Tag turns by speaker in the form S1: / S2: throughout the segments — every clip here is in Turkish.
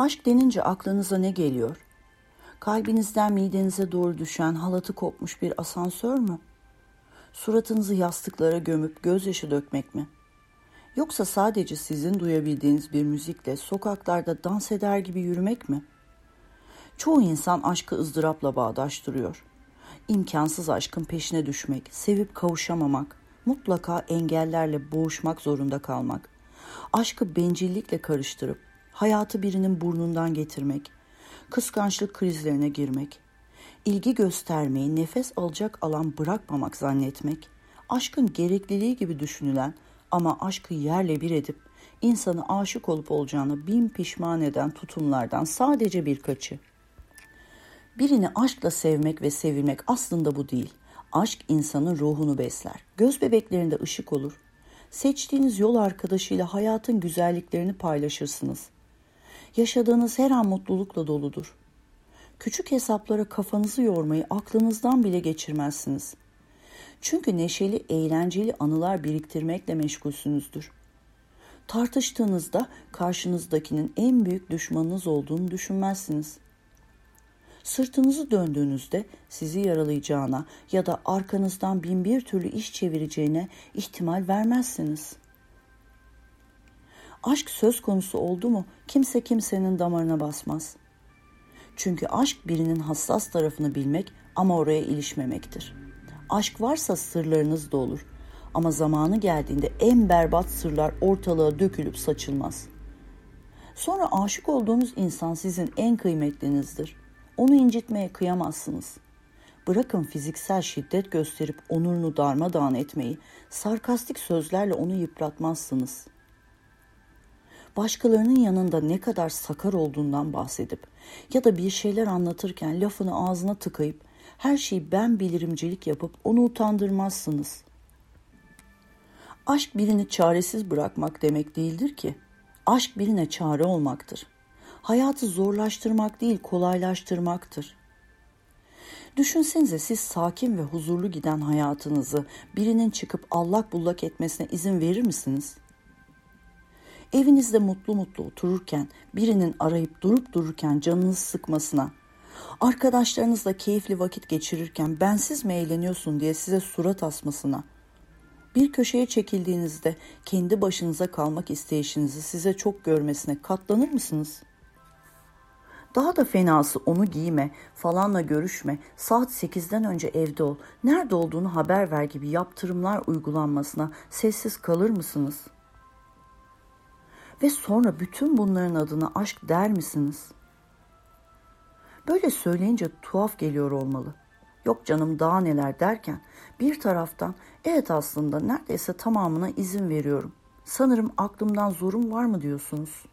S1: Aşk denince aklınıza ne geliyor? Kalbinizden midenize doğru düşen halatı kopmuş bir asansör mü? Suratınızı yastıklara gömüp gözyaşı dökmek mi? Yoksa sadece sizin duyabildiğiniz bir müzikle sokaklarda dans eder gibi yürümek mi? Çoğu insan aşkı ızdırapla bağdaştırıyor. İmkansız aşkın peşine düşmek, sevip kavuşamamak, mutlaka engellerle boğuşmak zorunda kalmak, aşkı bencillikle karıştırıp hayatı birinin burnundan getirmek, kıskançlık krizlerine girmek, ilgi göstermeyi nefes alacak alan bırakmamak zannetmek, aşkın gerekliliği gibi düşünülen ama aşkı yerle bir edip insanı aşık olup olacağını bin pişman eden tutumlardan sadece birkaçı. Birini aşkla sevmek ve sevilmek aslında bu değil. Aşk insanın ruhunu besler. Göz bebeklerinde ışık olur. Seçtiğiniz yol arkadaşıyla hayatın güzelliklerini paylaşırsınız. Yaşadığınız her an mutlulukla doludur. Küçük hesaplara kafanızı yormayı aklınızdan bile geçirmezsiniz. Çünkü neşeli, eğlenceli anılar biriktirmekle meşgulsünüzdür. Tartıştığınızda karşınızdakinin en büyük düşmanınız olduğunu düşünmezsiniz.'' Sırtınızı döndüğünüzde sizi yaralayacağına ya da arkanızdan bin bir türlü iş çevireceğine ihtimal vermezsiniz. Aşk söz konusu oldu mu kimse kimsenin damarına basmaz. Çünkü aşk birinin hassas tarafını bilmek ama oraya ilişmemektir. Aşk varsa sırlarınız da olur ama zamanı geldiğinde en berbat sırlar ortalığa dökülüp saçılmaz. Sonra aşık olduğunuz insan sizin en kıymetlinizdir. Onu incitmeye kıyamazsınız. Bırakın fiziksel şiddet gösterip onurunu darmadağın etmeyi, sarkastik sözlerle onu yıpratmazsınız. Başkalarının yanında ne kadar sakar olduğundan bahsedip ya da bir şeyler anlatırken lafını ağzına tıkayıp her şeyi ben bilirimcilik yapıp onu utandırmazsınız. Aşk birini çaresiz bırakmak demek değildir ki. Aşk birine çare olmaktır hayatı zorlaştırmak değil kolaylaştırmaktır. Düşünsenize siz sakin ve huzurlu giden hayatınızı birinin çıkıp allak bullak etmesine izin verir misiniz? Evinizde mutlu mutlu otururken birinin arayıp durup dururken canınızı sıkmasına, arkadaşlarınızla keyifli vakit geçirirken bensiz mi eğleniyorsun diye size surat asmasına, bir köşeye çekildiğinizde kendi başınıza kalmak isteyişinizi size çok görmesine katlanır mısınız?'' Daha da fenası onu giyme, falanla görüşme, saat 8'den önce evde ol, nerede olduğunu haber ver gibi yaptırımlar uygulanmasına sessiz kalır mısınız? Ve sonra bütün bunların adına aşk der misiniz? Böyle söyleyince tuhaf geliyor olmalı. Yok canım daha neler derken bir taraftan evet aslında neredeyse tamamına izin veriyorum. Sanırım aklımdan zorum var mı diyorsunuz?''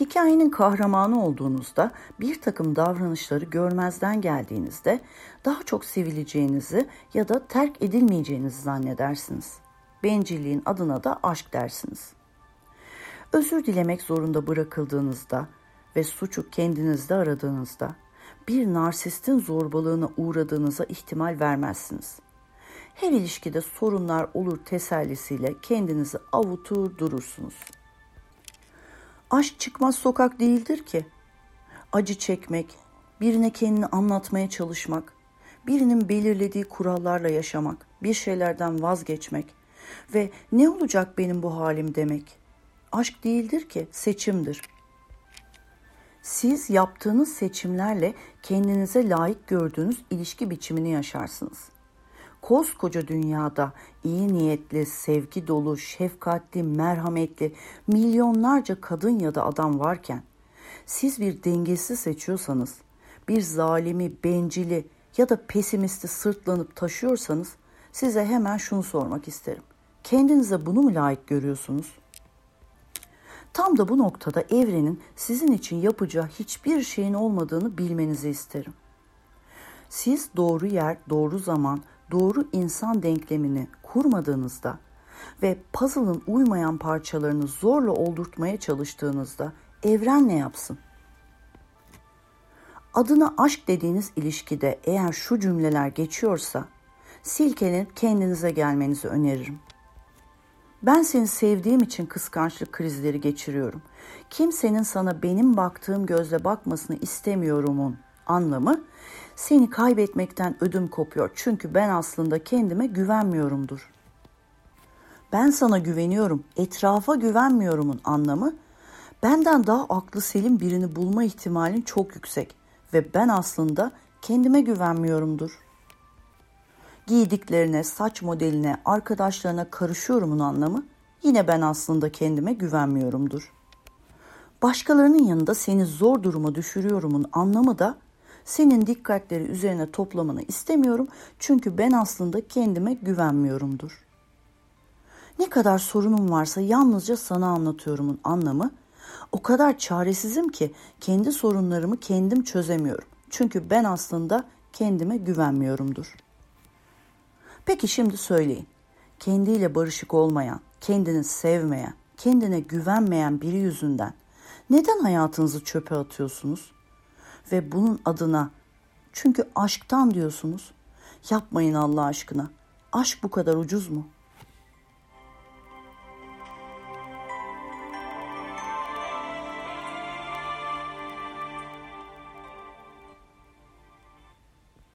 S1: Hikayenin kahramanı olduğunuzda bir takım davranışları görmezden geldiğinizde daha çok sevileceğinizi ya da terk edilmeyeceğinizi zannedersiniz. Bencilliğin adına da aşk dersiniz. Özür dilemek zorunda bırakıldığınızda ve suçu kendinizde aradığınızda bir narsistin zorbalığına uğradığınıza ihtimal vermezsiniz. Her ilişkide sorunlar olur tesellisiyle kendinizi avutur durursunuz.'' Aşk çıkmaz sokak değildir ki. Acı çekmek, birine kendini anlatmaya çalışmak, birinin belirlediği kurallarla yaşamak, bir şeylerden vazgeçmek ve ne olacak benim bu halim demek. Aşk değildir ki, seçimdir. Siz yaptığınız seçimlerle kendinize layık gördüğünüz ilişki biçimini yaşarsınız koskoca dünyada iyi niyetli, sevgi dolu, şefkatli, merhametli milyonlarca kadın ya da adam varken siz bir dengesiz seçiyorsanız, bir zalimi, bencili ya da pesimisti sırtlanıp taşıyorsanız size hemen şunu sormak isterim. Kendinize bunu mu layık görüyorsunuz? Tam da bu noktada evrenin sizin için yapacağı hiçbir şeyin olmadığını bilmenizi isterim. Siz doğru yer, doğru zaman, doğru insan denklemini kurmadığınızda ve puzzle'ın uymayan parçalarını zorla oldurtmaya çalıştığınızda evren ne yapsın? Adına aşk dediğiniz ilişkide eğer şu cümleler geçiyorsa silkelenip kendinize gelmenizi öneririm. Ben seni sevdiğim için kıskançlık krizleri geçiriyorum. Kimsenin sana benim baktığım gözle bakmasını istemiyorumun anlamı seni kaybetmekten ödüm kopuyor. Çünkü ben aslında kendime güvenmiyorumdur. Ben sana güveniyorum, etrafa güvenmiyorumun anlamı benden daha aklı selim birini bulma ihtimalin çok yüksek ve ben aslında kendime güvenmiyorumdur. Giydiklerine, saç modeline, arkadaşlarına karışıyorumun anlamı yine ben aslında kendime güvenmiyorumdur. Başkalarının yanında seni zor duruma düşürüyorumun anlamı da senin dikkatleri üzerine toplamanı istemiyorum çünkü ben aslında kendime güvenmiyorumdur. Ne kadar sorunum varsa yalnızca sana anlatıyorumun anlamı o kadar çaresizim ki kendi sorunlarımı kendim çözemiyorum. Çünkü ben aslında kendime güvenmiyorumdur. Peki şimdi söyleyin. Kendiyle barışık olmayan, kendini sevmeyen, kendine güvenmeyen biri yüzünden neden hayatınızı çöpe atıyorsunuz? Ve bunun adına çünkü aşktan diyorsunuz. Yapmayın Allah aşkına. Aşk bu kadar ucuz mu?''